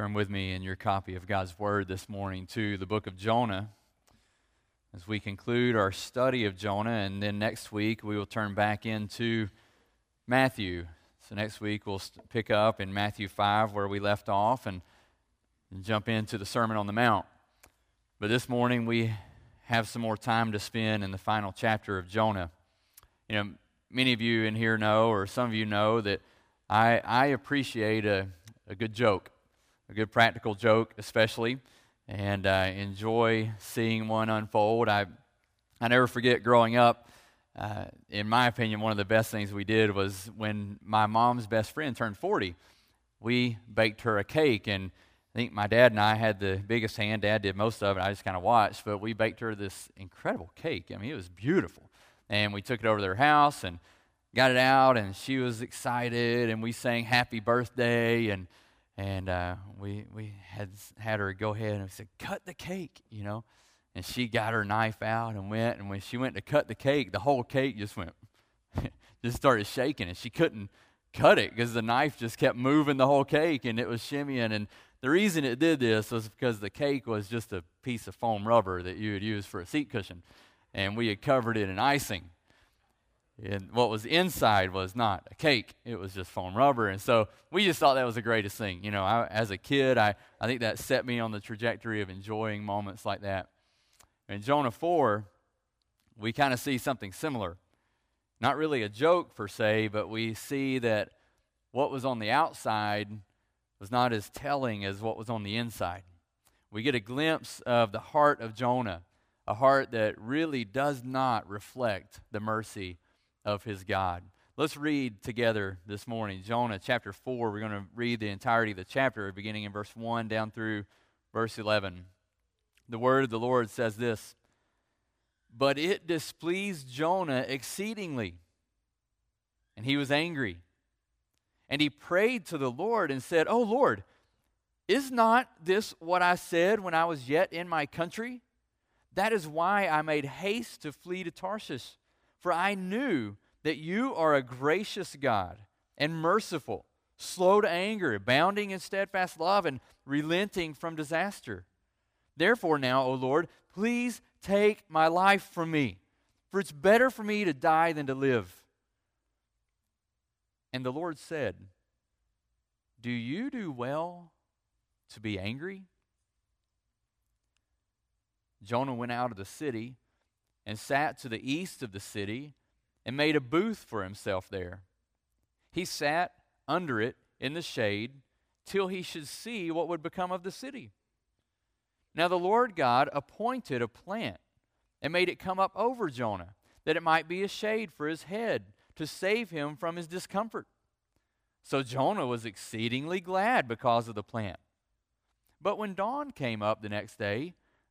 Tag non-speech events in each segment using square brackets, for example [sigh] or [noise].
Turn with me in your copy of God's Word this morning to the book of Jonah as we conclude our study of Jonah, and then next week we will turn back into Matthew. So next week we'll pick up in Matthew 5 where we left off and, and jump into the Sermon on the Mount. But this morning we have some more time to spend in the final chapter of Jonah. You know, many of you in here know, or some of you know, that I, I appreciate a, a good joke a good practical joke, especially, and I uh, enjoy seeing one unfold. I, I never forget growing up. Uh, in my opinion, one of the best things we did was when my mom's best friend turned 40, we baked her a cake. And I think my dad and I had the biggest hand. Dad did most of it. I just kind of watched. But we baked her this incredible cake. I mean, it was beautiful. And we took it over to their house and got it out. And she was excited. And we sang happy birthday. And and uh, we we had had her go ahead and said, "Cut the cake," you know. And she got her knife out and went. And when she went to cut the cake, the whole cake just went, [laughs] just started shaking, and she couldn't cut it because the knife just kept moving the whole cake, and it was shimmying. And the reason it did this was because the cake was just a piece of foam rubber that you would use for a seat cushion, and we had covered it in icing. And what was inside was not a cake, it was just foam rubber. And so we just thought that was the greatest thing. You know, I, as a kid, I, I think that set me on the trajectory of enjoying moments like that. In Jonah 4, we kind of see something similar. Not really a joke per se, but we see that what was on the outside was not as telling as what was on the inside. We get a glimpse of the heart of Jonah, a heart that really does not reflect the mercy of his God. Let's read together this morning Jonah chapter 4. We're going to read the entirety of the chapter, beginning in verse 1 down through verse 11. The word of the Lord says this But it displeased Jonah exceedingly, and he was angry. And he prayed to the Lord and said, Oh Lord, is not this what I said when I was yet in my country? That is why I made haste to flee to Tarshish for I knew that you are a gracious God and merciful, slow to anger, abounding in steadfast love, and relenting from disaster. Therefore, now, O Lord, please take my life from me, for it's better for me to die than to live. And the Lord said, Do you do well to be angry? Jonah went out of the city and sat to the east of the city and made a booth for himself there. He sat under it in the shade till he should see what would become of the city. Now the Lord God appointed a plant and made it come up over Jonah, that it might be a shade for his head, to save him from his discomfort. So Jonah was exceedingly glad because of the plant. But when dawn came up the next day,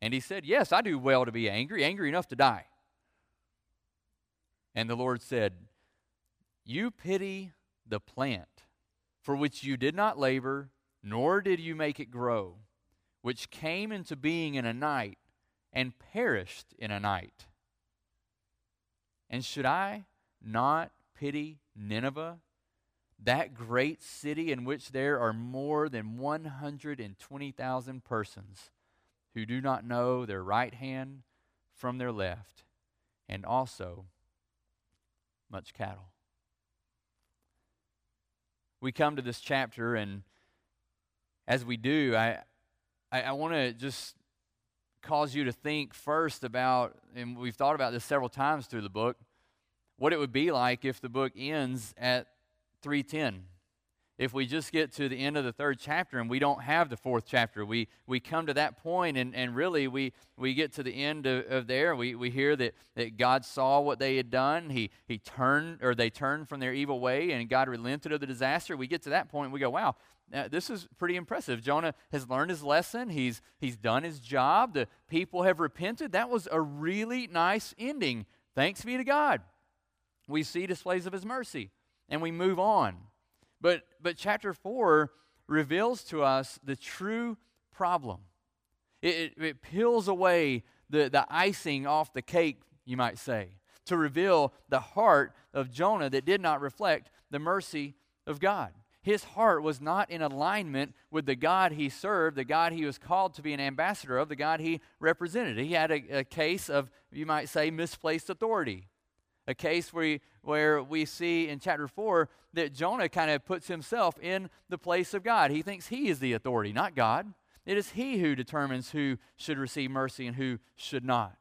And he said, Yes, I do well to be angry, angry enough to die. And the Lord said, You pity the plant for which you did not labor, nor did you make it grow, which came into being in a night and perished in a night. And should I not pity Nineveh, that great city in which there are more than 120,000 persons? Who do not know their right hand from their left, and also much cattle. We come to this chapter, and as we do, I, I, I want to just cause you to think first about, and we've thought about this several times through the book, what it would be like if the book ends at 310. If we just get to the end of the third chapter and we don't have the fourth chapter, we, we come to that point and, and really we, we get to the end of, of there. We, we hear that, that God saw what they had done. He, he turned, or they turned from their evil way and God relented of the disaster. We get to that point and we go, wow, uh, this is pretty impressive. Jonah has learned his lesson. He's, he's done his job. The people have repented. That was a really nice ending. Thanks be to God. We see displays of his mercy and we move on. But, but chapter 4 reveals to us the true problem. It, it, it peels away the, the icing off the cake, you might say, to reveal the heart of Jonah that did not reflect the mercy of God. His heart was not in alignment with the God he served, the God he was called to be an ambassador of, the God he represented. He had a, a case of, you might say, misplaced authority a case where, he, where we see in chapter 4 that Jonah kind of puts himself in the place of God. He thinks he is the authority, not God. It is he who determines who should receive mercy and who should not.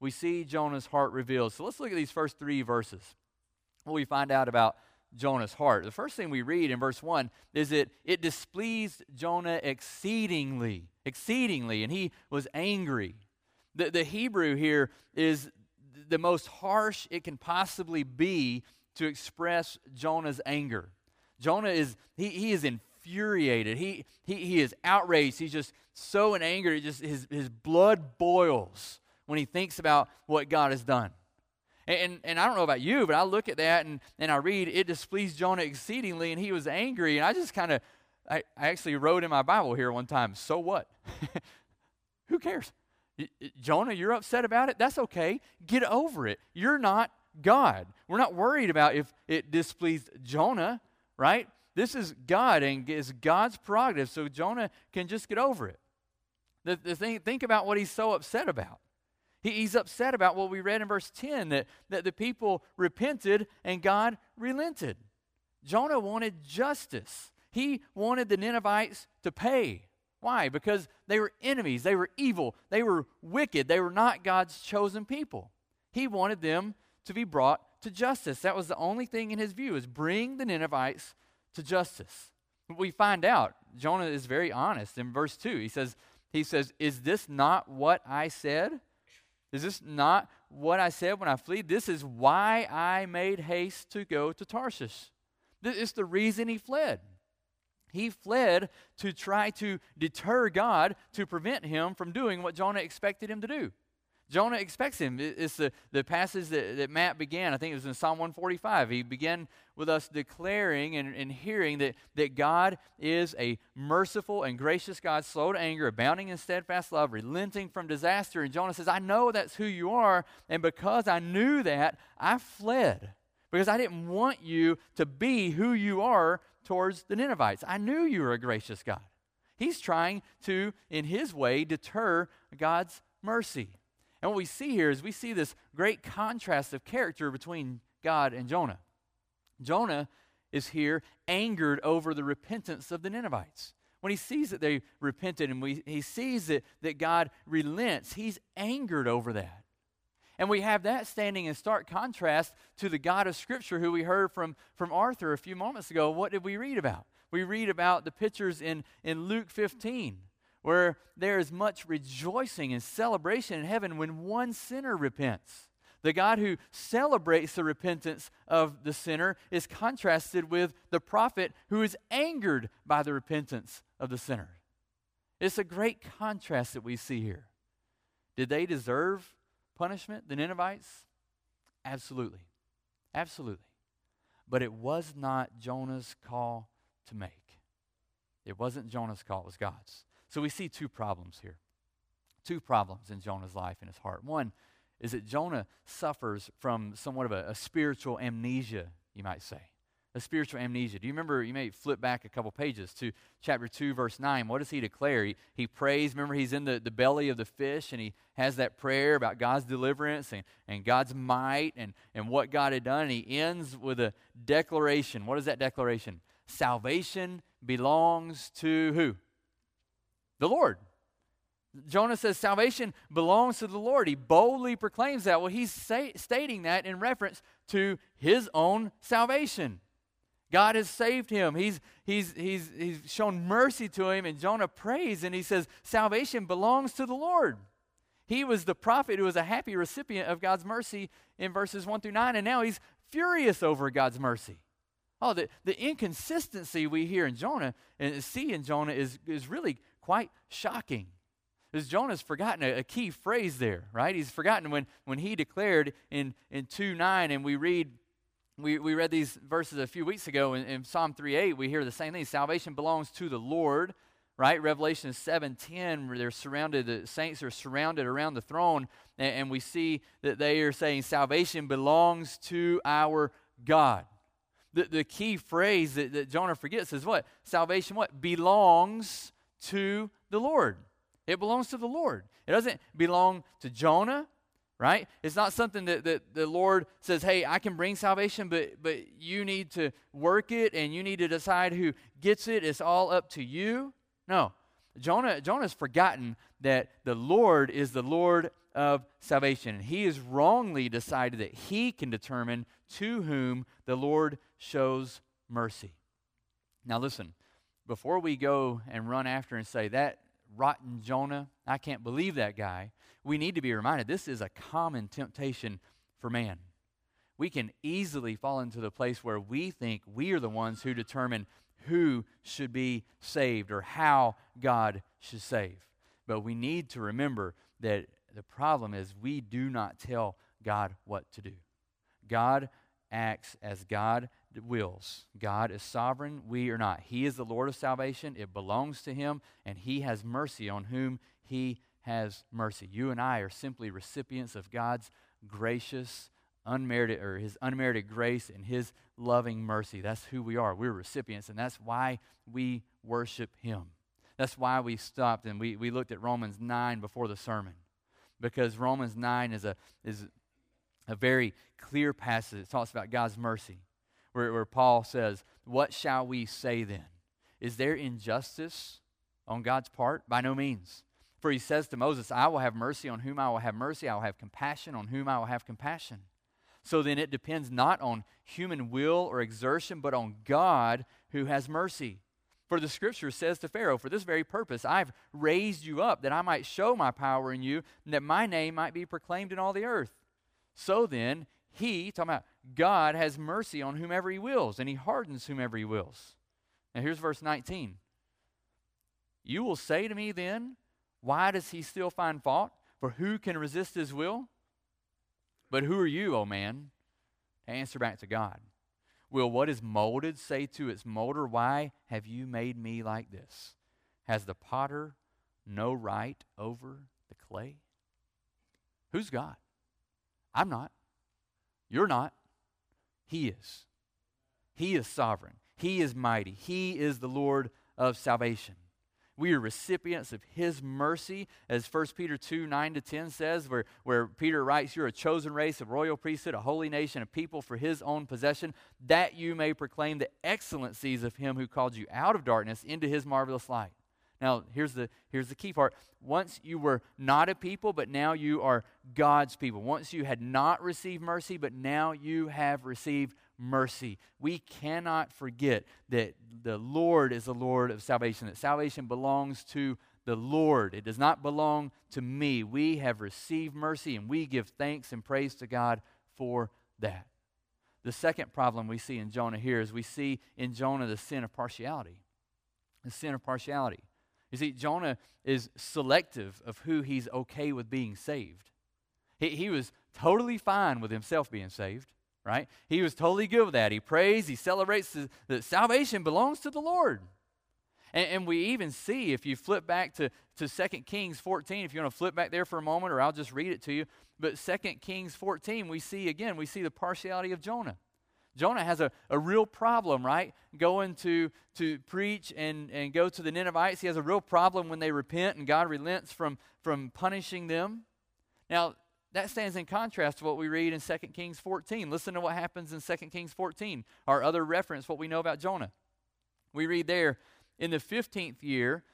We see Jonah's heart revealed. So let's look at these first three verses. What we find out about Jonah's heart. The first thing we read in verse 1 is that it displeased Jonah exceedingly, exceedingly, and he was angry. The, the Hebrew here is the most harsh it can possibly be to express Jonah's anger. Jonah is, he, he is infuriated. He, he, he is outraged. He's just so in anger, it just, his, his blood boils when he thinks about what God has done. And, and, I don't know about you, but I look at that and, and I read, it displeased Jonah exceedingly, and he was angry. And I just kind of, I, I actually wrote in my Bible here one time, so what? [laughs] Who cares? Jonah, you're upset about it? That's okay. Get over it. You're not God. We're not worried about if it displeased Jonah, right? This is God and is God's prerogative, so Jonah can just get over it. The, the thing, think about what he's so upset about. He, he's upset about what we read in verse 10 that, that the people repented and God relented. Jonah wanted justice, he wanted the Ninevites to pay. Why? Because they were enemies, they were evil, they were wicked, they were not God's chosen people. He wanted them to be brought to justice. That was the only thing in his view is bring the Ninevites to justice. We find out Jonah is very honest in verse 2. He says he says, "Is this not what I said? Is this not what I said when I fled? This is why I made haste to go to Tarshish. This is the reason he fled." He fled to try to deter God to prevent him from doing what Jonah expected him to do. Jonah expects him. It's the, the passage that, that Matt began. I think it was in Psalm 145. He began with us declaring and, and hearing that, that God is a merciful and gracious God, slow to anger, abounding in steadfast love, relenting from disaster. And Jonah says, I know that's who you are. And because I knew that, I fled. Because I didn't want you to be who you are towards the Ninevites. I knew you were a gracious God. He's trying to, in his way, deter God's mercy. And what we see here is we see this great contrast of character between God and Jonah. Jonah is here angered over the repentance of the Ninevites. When he sees that they repented and we, he sees that, that God relents, he's angered over that. And we have that standing in stark contrast to the God of Scripture who we heard from, from Arthur a few moments ago. What did we read about? We read about the pictures in, in Luke 15, where there is much rejoicing and celebration in heaven when one sinner repents. The God who celebrates the repentance of the sinner is contrasted with the prophet who is angered by the repentance of the sinner. It's a great contrast that we see here. Did they deserve punishment, the Ninevites? Absolutely. Absolutely. But it was not Jonah's call to make. It wasn't Jonah's call, it was God's. So we see two problems here. Two problems in Jonah's life and his heart. One is that Jonah suffers from somewhat of a, a spiritual amnesia, you might say spiritual amnesia. Do you remember? You may flip back a couple pages to chapter 2, verse 9. What does he declare? He, he prays. Remember, he's in the, the belly of the fish and he has that prayer about God's deliverance and, and God's might and, and what God had done. And he ends with a declaration. What is that declaration? Salvation belongs to who? The Lord. Jonah says salvation belongs to the Lord. He boldly proclaims that. Well, he's say, stating that in reference to his own salvation. God has saved him. He's, he's, he's, he's shown mercy to him. And Jonah prays and he says, Salvation belongs to the Lord. He was the prophet who was a happy recipient of God's mercy in verses 1 through 9, and now he's furious over God's mercy. Oh, the, the inconsistency we hear in Jonah and see in Jonah is, is really quite shocking. Because Jonah's forgotten a, a, key phrase there, right? He's forgotten when, when he declared in, in 2 9, and we read we, we read these verses a few weeks ago in, in Psalm 3.8. We hear the same thing. Salvation belongs to the Lord, right? Revelation 7.10, where they're surrounded, the saints are surrounded around the throne, and, and we see that they are saying salvation belongs to our God. The, the key phrase that, that Jonah forgets is what? Salvation what? Belongs to the Lord. It belongs to the Lord. It doesn't belong to Jonah right? It's not something that, that the Lord says, hey, I can bring salvation, but, but you need to work it and you need to decide who gets it. It's all up to you. No. Jonah, Jonah's forgotten that the Lord is the Lord of salvation. He has wrongly decided that he can determine to whom the Lord shows mercy. Now, listen, before we go and run after and say, that rotten Jonah, I can't believe that guy, we need to be reminded this is a common temptation for man. We can easily fall into the place where we think we are the ones who determine who should be saved or how God should save. But we need to remember that the problem is we do not tell God what to do. God acts as God wills. God is sovereign, we are not. He is the Lord of salvation, it belongs to Him, and He has mercy on whom He has mercy. You and I are simply recipients of God's gracious, unmerited, or His unmerited grace and His loving mercy. That's who we are. We're recipients, and that's why we worship Him. That's why we stopped and we, we looked at Romans 9 before the sermon. Because Romans 9 is a, is a very clear passage. It talks about God's mercy, where, where Paul says, What shall we say then? Is there injustice on God's part? By no means. For he says to Moses, I will have mercy on whom I will have mercy, I will have compassion on whom I will have compassion. So then it depends not on human will or exertion, but on God who has mercy. For the scripture says to Pharaoh, For this very purpose I've raised you up, that I might show my power in you, and that my name might be proclaimed in all the earth. So then, he, talking about God, has mercy on whomever he wills, and he hardens whomever he wills. Now here's verse 19. You will say to me then, why does he still find fault? For who can resist his will? But who are you, O oh man, to answer back to God? Will what is molded say to its molder, Why have you made me like this? Has the potter no right over the clay? Who's God? I'm not. You're not. He is. He is sovereign. He is mighty. He is the Lord of salvation. We are recipients of His mercy, as 1 Peter 2 9 to 10 says, where, where Peter writes, You're a chosen race, a royal priesthood, a holy nation, a people for His own possession, that you may proclaim the excellencies of Him who called you out of darkness into His marvelous light. Now, here's the, here's the key part. Once you were not a people, but now you are God's people. Once you had not received mercy, but now you have received mercy. We cannot forget that the Lord is the Lord of salvation, that salvation belongs to the Lord. It does not belong to me. We have received mercy, and we give thanks and praise to God for that. The second problem we see in Jonah here is we see in Jonah the sin of partiality. The sin of partiality. You see, Jonah is selective of who he's okay with being saved. He, he was totally fine with himself being saved, right? He was totally good with that. He prays, he celebrates that salvation belongs to the Lord. And, and, we even see, if you flip back to, to 2 Kings 14, if you want to flip back there for a moment, or I'll just read it to you. But 2 Kings 14, we see again, we see the partiality of Jonah. Jonah has a, a real problem, right? Going to, to preach and, and go to the Ninevites. He has a real problem when they repent and God relents from, from punishing them. Now, that stands in contrast to what we read in 2 Kings 14. Listen to what happens in 2 Kings 14, our other reference, what we know about Jonah. We read there, in the 15th year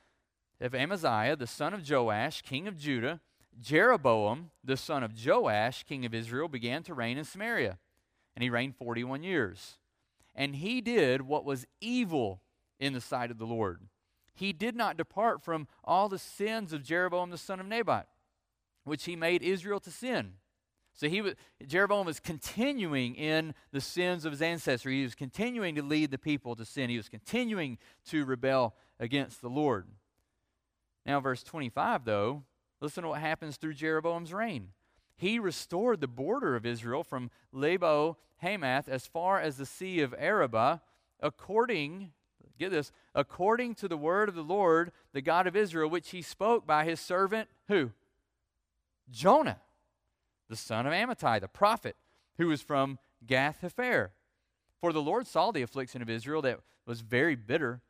of Amaziah, the son of Joash, king of Judah, Jeroboam, the son of Joash, king of Israel, began to reign in Samaria and he reigned 41 years. and he did what was evil in the sight of the Lord. He did not depart from all the sins of Jeroboam the son of Nebat, which he made Israel to sin. So he was, Jeroboam was continuing in the sins of his ancestry. He was continuing to lead the people to sin. He was continuing to rebel against the Lord. Now, verse 25, though, listen to what happens through Jeroboam's reign. He restored the border of Israel from Lebo Hamath as far as the sea of Arabah, according, get this, according to the word of the Lord, the God of Israel, which he spoke by his servant, who? Jonah, the son of Amittai, the prophet, who was from Gath Hepher. For the Lord saw the affliction of Israel that was very bitter,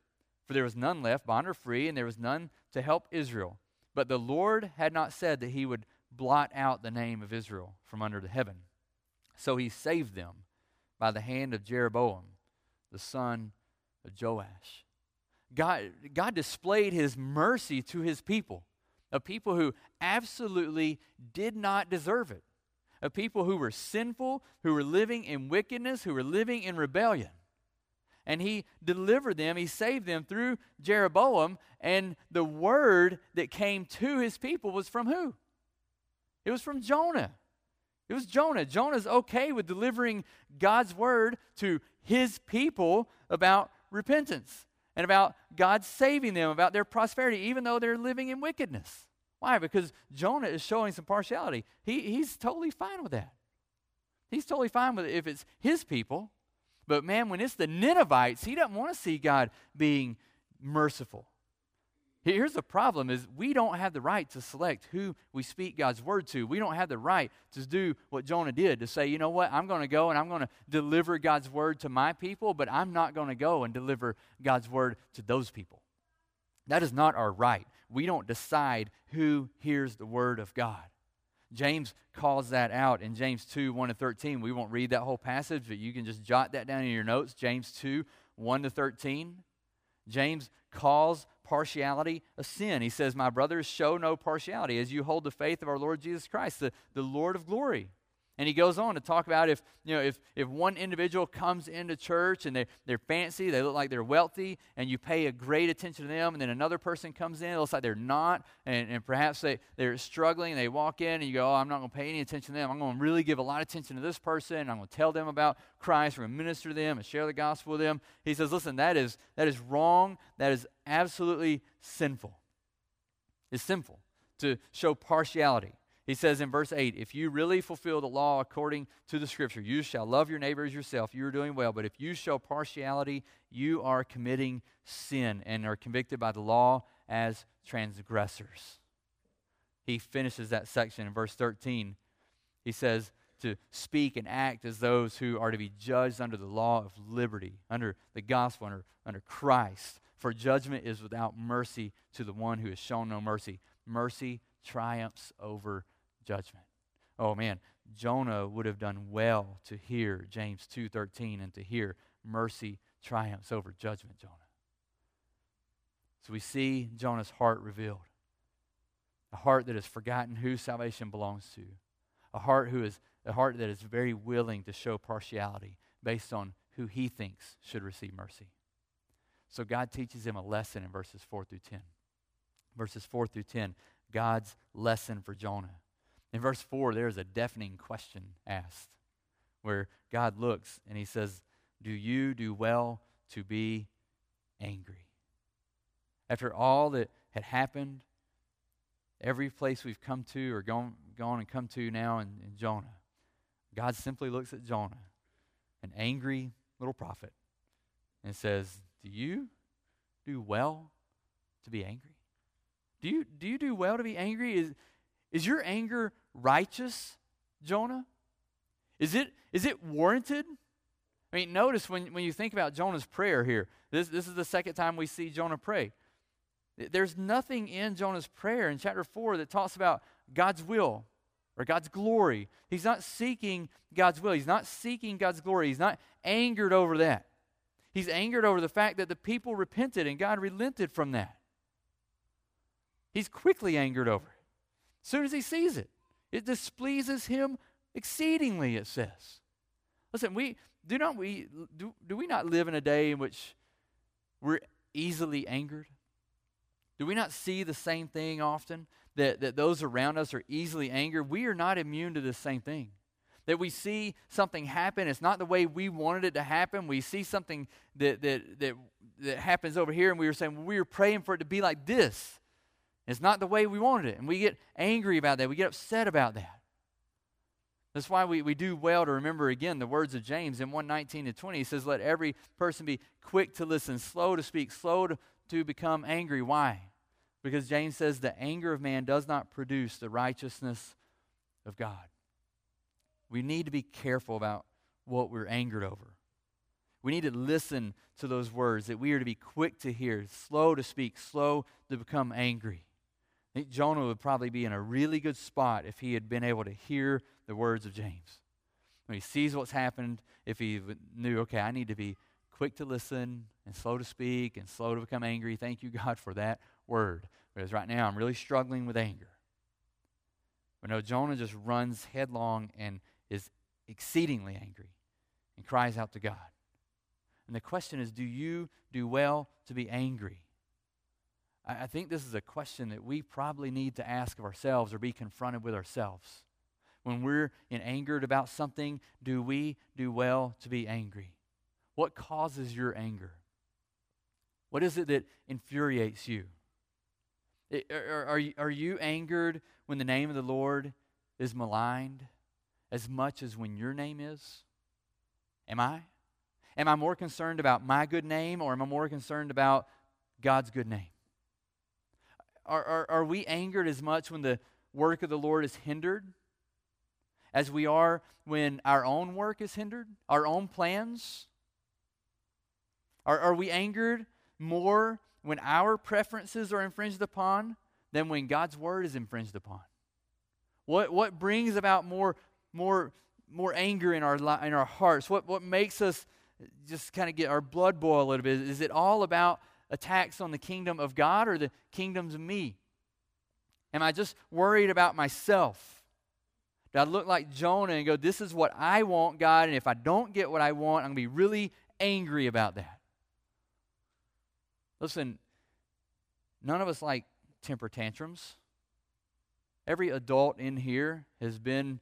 for there was none left, bond or free, and there was none to help Israel. But the Lord had not said that he would blot out the name of Israel from under the heaven. So he saved them by the hand of Jeroboam, the son of Joash. God, God displayed his mercy to his people, a people who absolutely did not deserve it, a people who were sinful, who were living in wickedness, who were living in rebellion and he delivered them, he saved them through Jeroboam, and the word that came to his people was from who? It was from Jonah. It was Jonah. Jonah's okay with delivering God's word to his people about repentance and about God saving them, about their prosperity, even though they're living in wickedness. Why? Because Jonah is showing some partiality. He, he's totally fine with that. He's totally fine with it if it's his people but man, when it's the Ninevites, he doesn't want to see God being merciful. Here's the problem is we don't have the right to select who we speak God's word to. We don't have the right to do what Jonah did to say, you know what, I'm going to go and I'm going to deliver God's word to my people, but I'm not going to go and deliver God's word to those people. That is not our right. We don't decide who hears the word of God. James calls that out in James 2 1 to 13. We won't read that whole passage, but you can just jot that down in your notes. James 2 1 to 13. James calls partiality a sin. He says, My brothers, show no partiality as you hold the faith of our Lord Jesus Christ, the, the Lord of glory. And he goes on to talk about if, you know, if, if one individual comes into church and they, they're fancy, they look like they're wealthy, and you pay a great attention to them, and then another person comes in, it looks like they're not, and, and perhaps they, they're struggling, and they walk in, and you go, oh, I'm not going to pay any attention to them. I'm going to really give a lot of attention to this person, I'm going to tell them about Christ, we're going to minister to them and share the gospel with them. He says, listen, that is, that is wrong. That is absolutely sinful. It's sinful to show partiality. He says in verse 8, if you really fulfill the law according to the scripture, you shall love your neighbor as yourself, you are doing well. But if you show partiality, you are committing sin and are convicted by the law as transgressors. He finishes that section in verse 13. He says, to speak and act as those who are to be judged under the law of liberty, under the gospel, under, under Christ. For judgment is without mercy to the one who has shown no mercy. Mercy triumphs over judgment. Oh man, Jonah would have done well to hear James 2:13 and to hear mercy triumphs over judgment, Jonah. So we see Jonah's heart revealed. A heart that has forgotten who salvation belongs to. A heart who is a heart that is very willing to show partiality based on who he thinks should receive mercy. So God teaches him a lesson in verses 4 through 10. Verses 4 through 10, God's lesson for Jonah. In verse 4, there's a deafening question asked where God looks and he says, Do you do well to be angry? After all that had happened, every place we've come to or gone, gone and come to now in, in Jonah, God simply looks at Jonah, an angry little prophet, and says, Do you do well to be angry? Do you, do you do well to be angry? Is, is your anger righteous, Jonah? Is it, is it warranted? I mean, notice when, when you think about Jonah's prayer here, this, this is the second time we see Jonah pray. There's nothing in Jonah's prayer in chapter 4 that talks about God's will or God's glory. He's not seeking God's will. He's not seeking God's glory. He's not angered over that. He's angered over the fact that the people repented and God relented from that. He's quickly angered over it as soon as he sees it. It displeases him exceedingly, it says. Listen, we, do not we do, do we not live in a day in which we're easily angered? Do we not see the same thing often? That, that those around us are easily angered? We are not immune to the same thing. That we see something happen, it's not the way we wanted it to happen. We see something that, that, that, that happens over here, and we were saying, we were praying for it to be like this. It's not the way we wanted it. And we get angry about that. We get upset about that. That's why we, we do well to remember again the words of James in 119 to 20. He says, Let every person be quick to listen, slow to speak, slow to, to become angry. Why? Because James says the anger of man does not produce the righteousness of God. We need to be careful about what we're angered over. We need to listen to those words that we are to be quick to hear, slow to speak, slow to become angry. I think Jonah would probably be in a really good spot if he had been able to hear the words of James. When he sees what's happened, if he knew, okay, I need to be quick to listen and slow to speak and slow to become angry. Thank you, God, for that word. Because right now I'm really struggling with anger. But no, Jonah just runs headlong and is exceedingly angry and cries out to God. And the question is do you do well to be angry? I think this is a question that we probably need to ask of ourselves or be confronted with ourselves. When we're in angered about something, do we do well to be angry? What causes your anger? What is it that infuriates you? It, are, are, you, are you angered when the name of the Lord is maligned as much as when your name is? Am I? Am I more concerned about my good name or am I more concerned about God's good name? Are, are, are we angered as much when the work of the Lord is hindered as we are when our own work is hindered, our own plans? Are, are we angered more when our preferences are infringed upon than when God's word is infringed upon? What, what brings about more, more, more anger in our, in our hearts? What, what makes us just kind of get our blood boil a little bit? Is it all about attacks on the kingdom of God or the kingdoms of me? Am I just worried about myself? Do I look like Jonah and go, This is what I want, God, and if I don't get what I want, I'm going to be really angry about that? Listen, none of us like temper tantrums. Every adult in here has been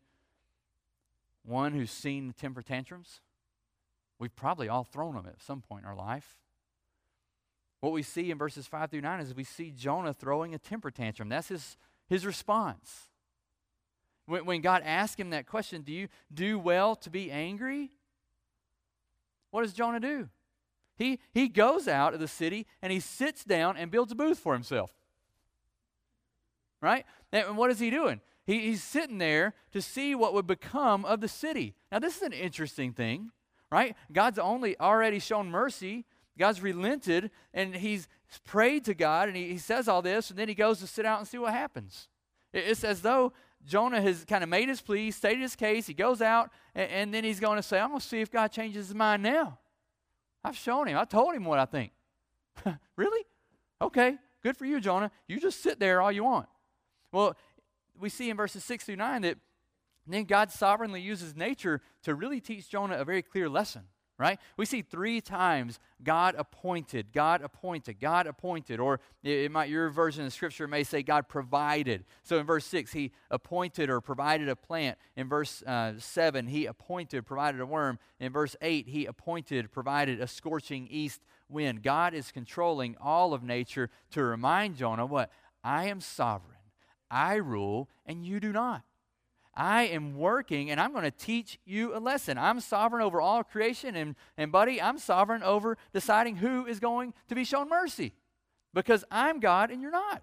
one who's seen temper tantrums. We've probably all thrown them at some point in our life. What we see in verses 5 through 9 is we see Jonah throwing a temper tantrum. That's his, his response. When, when God asked him that question, Do you do well to be angry? What does Jonah do? He, he goes out of the city and he sits down and builds a booth for himself. Right? And what is he doing? He, he's sitting there to see what would become of the city. Now, this is an interesting thing, right? God's only already shown mercy God's relented and he's prayed to God and he, he says all this and then he goes to sit out and see what happens. It, it's as though Jonah has kind of made his plea, stated his case. He goes out and, and then he's going to say, I'm going to see if God changes his mind now. I've shown him. I told him what I think. [laughs] really? Okay, good for you, Jonah. You just sit there all you want. Well, we see in verses 6 through 9 that then God sovereignly uses nature to really teach Jonah a very clear lesson right? We see three times God appointed, God appointed, God appointed, or it might your version of scripture may say God provided. So in verse six, He appointed or provided a plant. In verse uh, seven, He appointed, provided a worm. In verse eight, He appointed, provided a scorching east wind. God is controlling all of nature to remind Jonah what I am sovereign, I rule, and you do not. I am working and I'm going to teach you a lesson. I'm sovereign over all creation, and, and buddy, I'm sovereign over deciding who is going to be shown mercy because I'm God and you're not.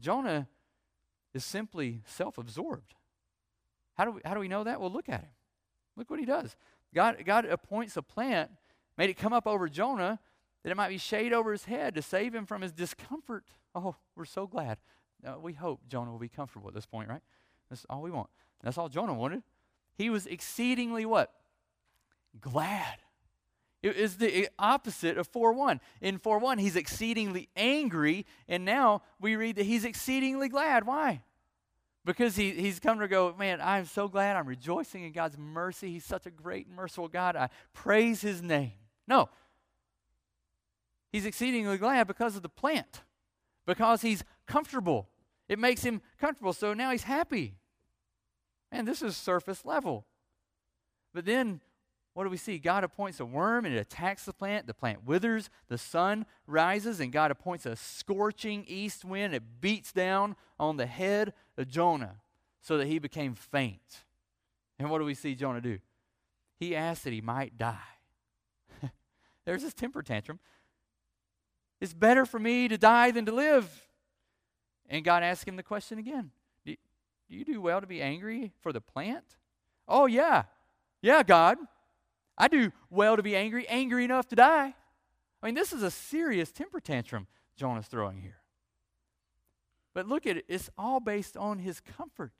Jonah is simply self absorbed. How do, we, how do we know that? Well, look at him. Look what he does. God, God appoints a plant, made it come up over Jonah that it might be shade over his head to save him from his discomfort. Oh, we're so glad. Uh, we hope Jonah will be comfortable at this point, right? That's all we want. That's all Jonah wanted. He was exceedingly what? Glad. It is the opposite of 4 1. In 4 1, he's exceedingly angry, and now we read that he's exceedingly glad. Why? because he, he's come to go, man, I'm so glad. I'm rejoicing in God's mercy. He's such a great and merciful God. I praise his name. No. He's exceedingly glad because of the plant, because he's comfortable. It makes him comfortable. So now he's happy. And this is surface level. But then what do we see? God appoints a worm and it attacks the plant. The plant withers, the sun rises, and God appoints a scorching east wind. It beats down on the head of Jonah so that he became faint. And what do we see Jonah do? He asked that he might die. [laughs] There's his temper tantrum. It's better for me to die than to live. And God asked him the question again Do you do well to be angry for the plant? Oh, yeah. Yeah, God. I do well to be angry, angry enough to die. I mean, this is a serious temper tantrum Jonah's throwing here. But look at it, it's all based on his comfort.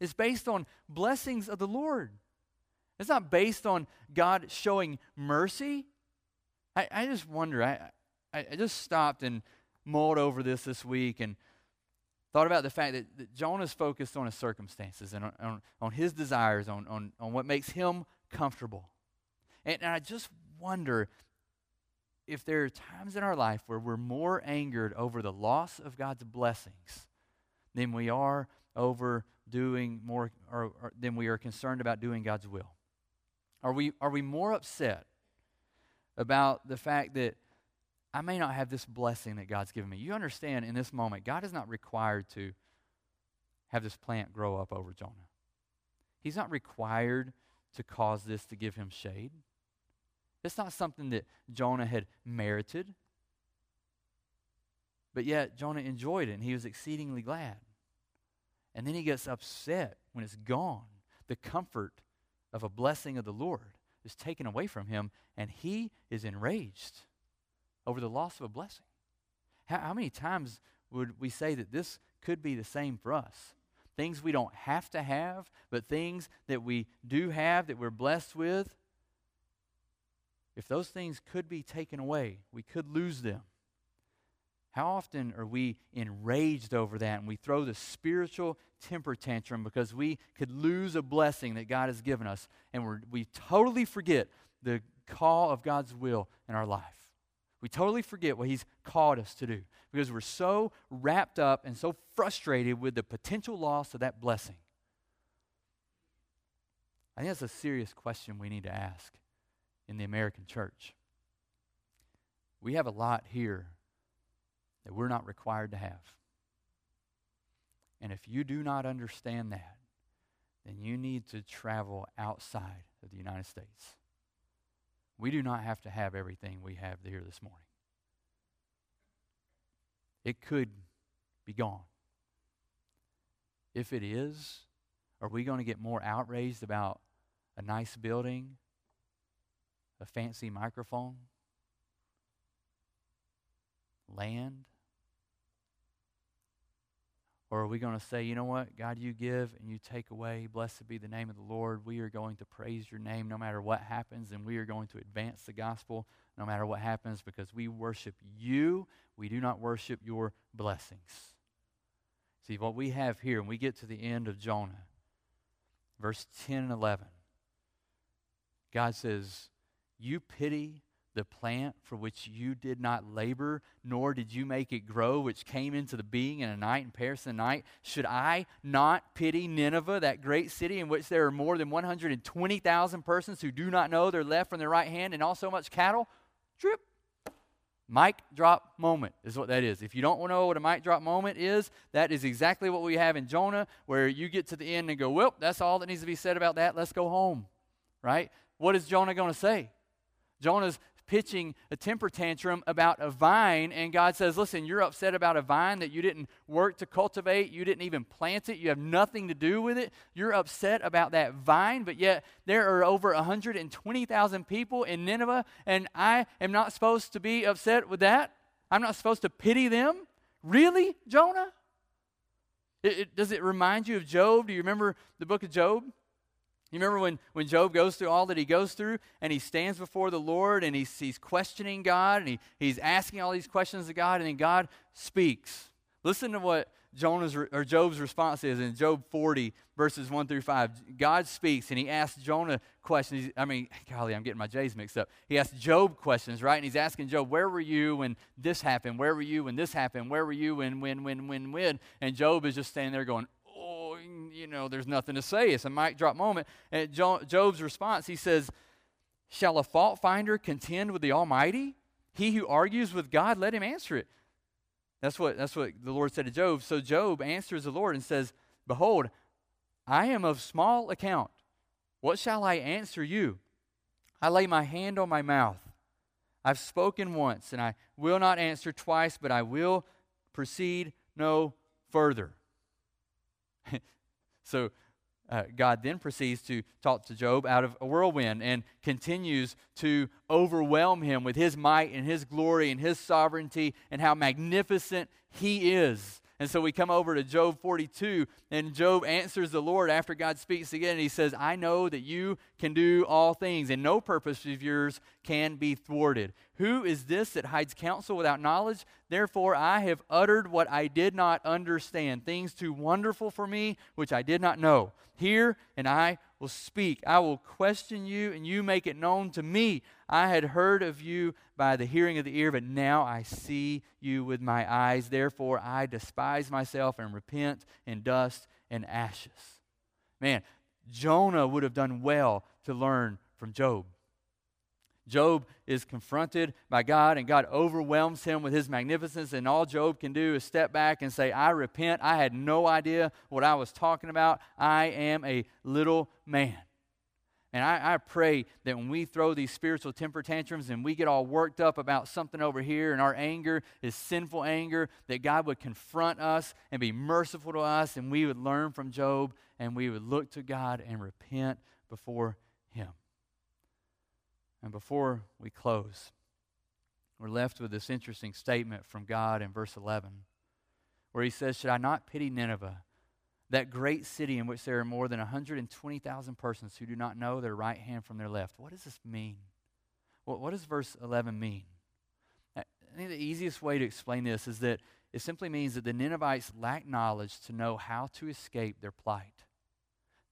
It's based on blessings of the Lord. It's not based on God showing mercy. I, I just wonder, I, I just stopped and mulled over this this week and thought about the fact that, that Jonah's focused on his circumstances and on, on, on his desires, on, on, on what makes him comfortable. And, and I just wonder if there are times in our life where we're more angered over the loss of God's blessings than we are over doing more, or, or than we are concerned about doing God's will. Are we, are we more upset about the fact that I may not have this blessing that God's given me? You understand in this moment, God is not required to have this plant grow up over Jonah. He's not required to cause this to give him shade. It's not something that Jonah had merited. But yet, Jonah enjoyed it and he was exceedingly glad. And then he gets upset when it's gone. The comfort of a blessing of the Lord is taken away from him, and he is enraged over the loss of a blessing. How, how many times would we say that this could be the same for us? things we don't have to have, but things that we do have that we're blessed with, if those things could be taken away, we could lose them. How often are we enraged over that and we throw the spiritual temper tantrum because we could lose a blessing that God has given us and we we totally forget the call of God's will in our life? We totally forget what He's called us to do because we're so wrapped up and so frustrated with the potential loss of that blessing. I think that's a serious question we need to ask in the American church. We have a lot here that we're not required to have. And if you do not understand that, then you need to travel outside of the United States. We do not have to have everything we have here this morning it could be gone. If it is, are we going to get more outraged about a nice building, a fancy microphone, land? Or are we going to say, you know what, God, you give and you take away. Blessed be the name of the Lord. We are going to praise your name no matter what happens, and we are going to advance the gospel no matter what happens because we worship you. We do not worship your blessings. See, what we have here, when we get to the end of Jonah, verse 10 and 11, God says, You pity the plant for which you did not labor, nor did you make it grow, which came into the being in a night and perished in a night? Should I not pity Nineveh, that great city in which there are more than 120,000 persons who do not know their left from their right hand and also much cattle? Drip. Mic drop moment is what that is. If you don't know what a mic drop moment is, that is exactly what we have in Jonah, where you get to the end and go, well, that's all that needs to be said about that. Let's go home. Right? What is Jonah going to say? Jonah's pitching a temper tantrum about a vine, and God says, Listen, you're upset about a vine that you didn't work to cultivate, you didn't even plant it, you have nothing to do with it. You're upset about that vine, but yet there are over 120,000 people in Nineveh, and I am not supposed to be upset with that? I'm not supposed to pity them? Really, Jonah? It, it, does it remind you of Job? Do you remember the book of Job? You remember when, when Job goes through all that he goes through and he stands before the Lord and he's, he's questioning God and he, he's asking all these questions to God and then God speaks. Listen to what Jonah's or Job's response is in Job 40 verses 1 through 5. God speaks and he asks Jonah questions. I mean, [laughs] golly, I'm getting my J's mixed up. He asks Job questions, right? And he's asking Job, "Where were you when this happened? Where were you when this happened? Where were you when when when when when?" And Job is just standing there going, "Oh, you know, there's nothing to say. It's a mic drop moment." And Job's response, he says, "Shall a fault finder contend with the Almighty? He who argues with God, let him answer it." That's what, that's what the Lord said to Job. So Job answers the Lord and says, Behold, I am of small account. What shall I answer you? I lay my hand on my mouth. I've spoken once, and I will not answer twice, but I will proceed no further. [laughs] so uh, God then proceeds to talk to Job out of a whirlwind and continues to overwhelm him with his might and his glory and his sovereignty and how magnificent he is. And so we come over to Job 42, and Job answers the Lord after God speaks again. And he says, I know that you can do all things, and no purpose of yours can be thwarted. Who is this that hides counsel without knowledge? Therefore, I have uttered what I did not understand, things too wonderful for me, which I did not know. Hear, and I will speak. I will question you, and you make it known to me. I had heard of you by the hearing of the ear, but now I see you with my eyes. Therefore, I despise myself and repent in dust and ashes. Man, Jonah would have done well to learn from Job. Job is confronted by God, and God overwhelms him with his magnificence. And all Job can do is step back and say, I repent. I had no idea what I was talking about. I am a little man. And I, I, pray that when we throw these spiritual temper tantrums and we get all worked up about something over here and our anger is sinful anger, that God would confront us and be merciful to us and we would learn from Job and we would look to God and repent before Him. And before we close, we're left with this interesting statement from God in verse 11, where He says, Should I not pity Nineveh, that great city in which there are more than 120,000 persons who do not know their right hand from their left? What does this mean? What does verse 11 mean? I think the easiest way to explain this is that it simply means that the Ninevites lacked knowledge to know how to escape their plight.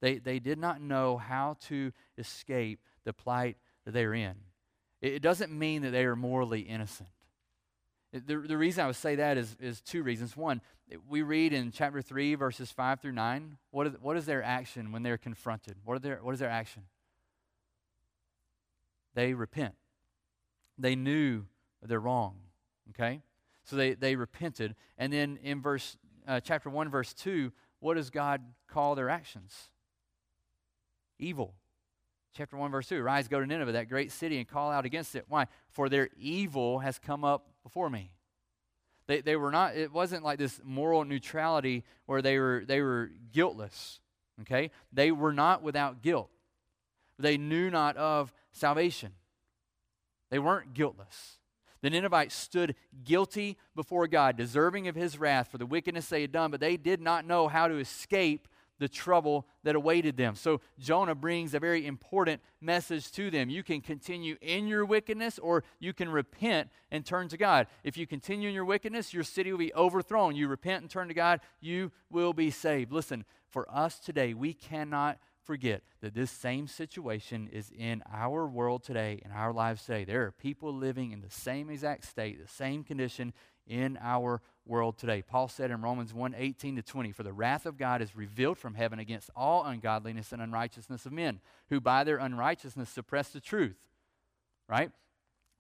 They, they did not know how to escape the plight that they are in. It doesn't mean that they are morally innocent. The, the reason I would say that is, is two reasons. One, we read in chapter 3, verses 5 through 9, what is, what is their action when they're confronted? What, are their, what is their action? They repent. They knew they're wrong, okay? So they, they repented. And then in verse, uh, chapter 1, verse 2, what does God call their actions? Evil chapter 1, verse 2 Rise, go to Nineveh, that great city, and call out against it. Why? For their evil has come up before me. They, they were not, it wasn't like this moral neutrality where they were, they were guiltless. Okay? They were not without guilt. They knew not of salvation. They weren't guiltless. The Ninevites stood guilty before God, deserving of his wrath for the wickedness they had done, but they did not know how to escape the trouble that awaited them. So Jonah brings a very important message to them. You can continue in your wickedness or you can repent and turn to God. If you continue in your wickedness, your city will be overthrown. You repent and turn to God, you will be saved. Listen, for us today, we cannot forget that this same situation is in our world today, in our lives today. There are people living in the same exact state, the same condition in our world today. Paul said in Romans 1 18 to 20, For the wrath of God is revealed from heaven against all ungodliness and unrighteousness of men, who by their unrighteousness suppress the truth. Right?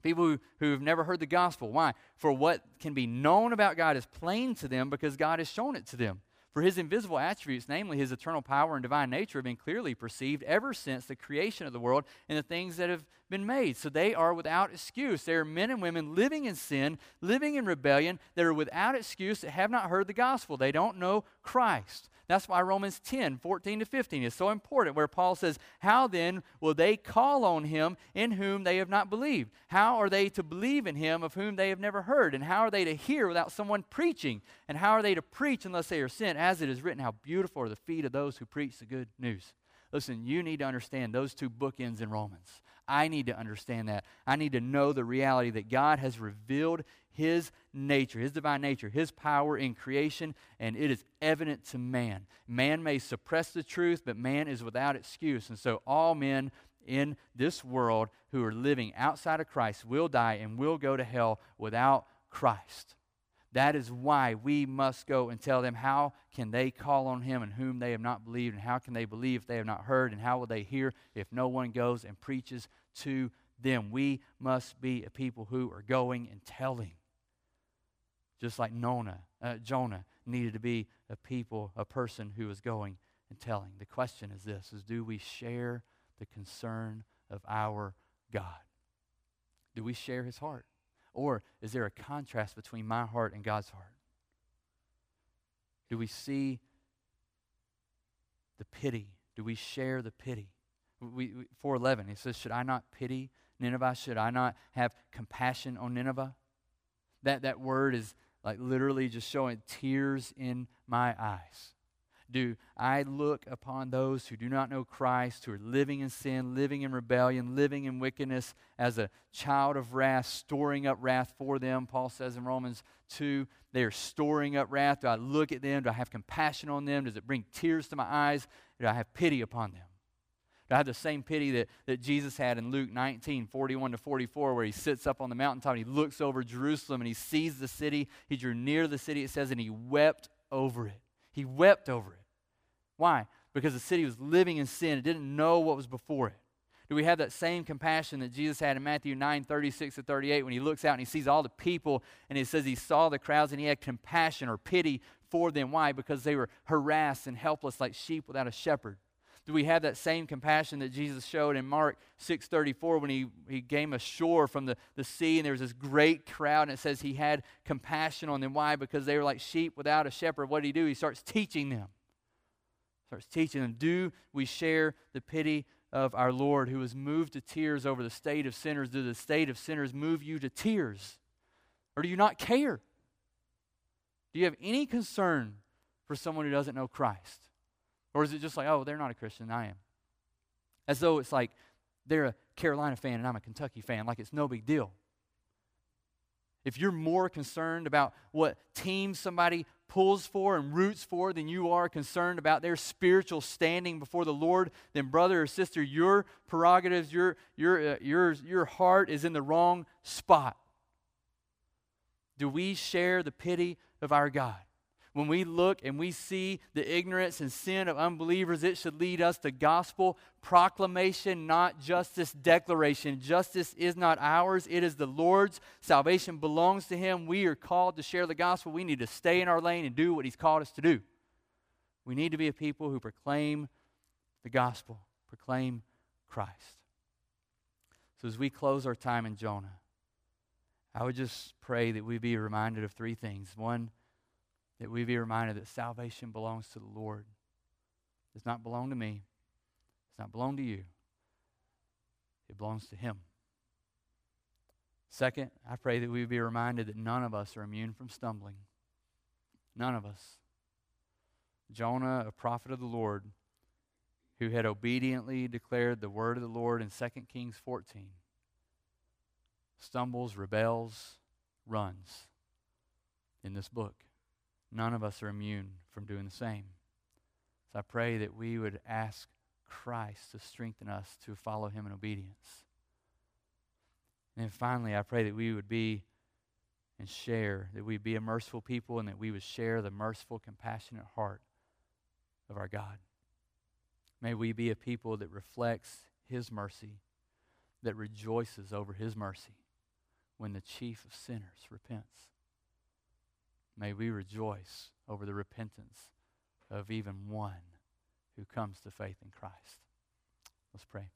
People who, who have never heard the gospel. Why? For what can be known about God is plain to them because God has shown it to them. For his invisible attributes, namely his eternal power and divine nature, have been clearly perceived ever since the creation of the world and the things that have been made. So they are without excuse. They are men and women living in sin, living in rebellion, that are without excuse, that have not heard the gospel. They don't know Christ. That's why Romans 10, 14 to 15 is so important, where Paul says, How then will they call on him in whom they have not believed? How are they to believe in him of whom they have never heard? And how are they to hear without someone preaching? And how are they to preach unless they are sent? As it is written, How beautiful are the feet of those who preach the good news. Listen, you need to understand those two bookends in Romans. I need to understand that. I need to know the reality that God has revealed His nature, His divine nature, His power in creation, and it is evident to man. Man may suppress the truth, but man is without excuse. And so all men in this world who are living outside of Christ will die and will go to hell without Christ. That is why we must go and tell them how can they call on him in whom they have not believed, and how can they believe if they have not heard, and how will they hear if no one goes and preaches to them. We must be a people who are going and telling. Just like Nona, uh, Jonah needed to be a people, a person who was going and telling. The question is this is do we share the concern of our God? Do we share his heart? Or is there a contrast between my heart and God's heart? Do we see the pity? Do we share the pity? We, we, 411, he says, Should I not pity Nineveh? Should I not have compassion on Nineveh? That, that word is like literally just showing tears in my eyes do I look upon those who do not know Christ, who are living in sin, living in rebellion, living in wickedness, as a child of wrath, storing up wrath for them? Paul says in Romans 2, they are storing up wrath. Do I look at them? Do I have compassion on them? Does it bring tears to my eyes? Do I have pity upon them? Do have the same pity that, that Jesus had in Luke 19, 41 to 44, where he sits up on the mountaintop and he looks over Jerusalem and he sees the city. He drew near the city, it says, and he wept over it. He wept over it. Why? Because the city was living in sin. It didn't know what was before it. Do we have that same compassion that Jesus had in Matthew 9 36 to 38 when he looks out and he sees all the people and he says he saw the crowds and he had compassion or pity for them? Why? Because they were harassed and helpless like sheep without a shepherd. Do we have that same compassion that Jesus showed in Mark 6:34 when he, he came ashore from the, the sea and there was this great crowd and it says he had compassion on them. Why? Because they were like sheep without a shepherd. What did he do? He starts teaching them starts teaching them. Do we share the pity of our Lord who was moved to tears over the state of sinners? Do the state of sinners move you to tears? Or do you not care? Do you have any concern for someone who doesn't know Christ? Or is it just like, oh, they're not a Christian, I am? As though it's like they're a Carolina fan and I'm a Kentucky fan, like it's no big deal. If you're more concerned about what team somebody pulls for and roots for than you are concerned about their spiritual standing before the Lord, then, brother or sister, your prerogatives, your, your, uh, your, your heart is in the wrong spot. Do we share the pity of our God? When we look and we see the ignorance and sin of unbelievers, it should lead us to gospel proclamation, not justice declaration. Justice is not ours, it is the Lord's. Salvation belongs to Him. We are called to share the gospel. We need to stay in our lane and do what He's called us to do. We need to be a people who proclaim the gospel, proclaim Christ. So as we close our time in Jonah, I would just pray that we be reminded of three things. One, that we be reminded that salvation belongs to the Lord. It does not belong to me. It does not belong to you. It belongs to Him. Second, I pray that we be reminded that none of us are immune from stumbling. None of us. Jonah, a prophet of the Lord, who had obediently declared the word of the Lord in 2 Kings 14, stumbles, rebels, runs in this book. None of us are immune from doing the same. So I pray that we would ask Christ to strengthen us to follow him in obedience. And then finally, I pray that we would be and share, that we be a merciful people and that we would share the merciful, compassionate heart of our God. May we be a people that reflects his mercy, that rejoices over his mercy when the chief of sinners repents. May we rejoice over the repentance of even one who comes to faith in Christ. Let's pray.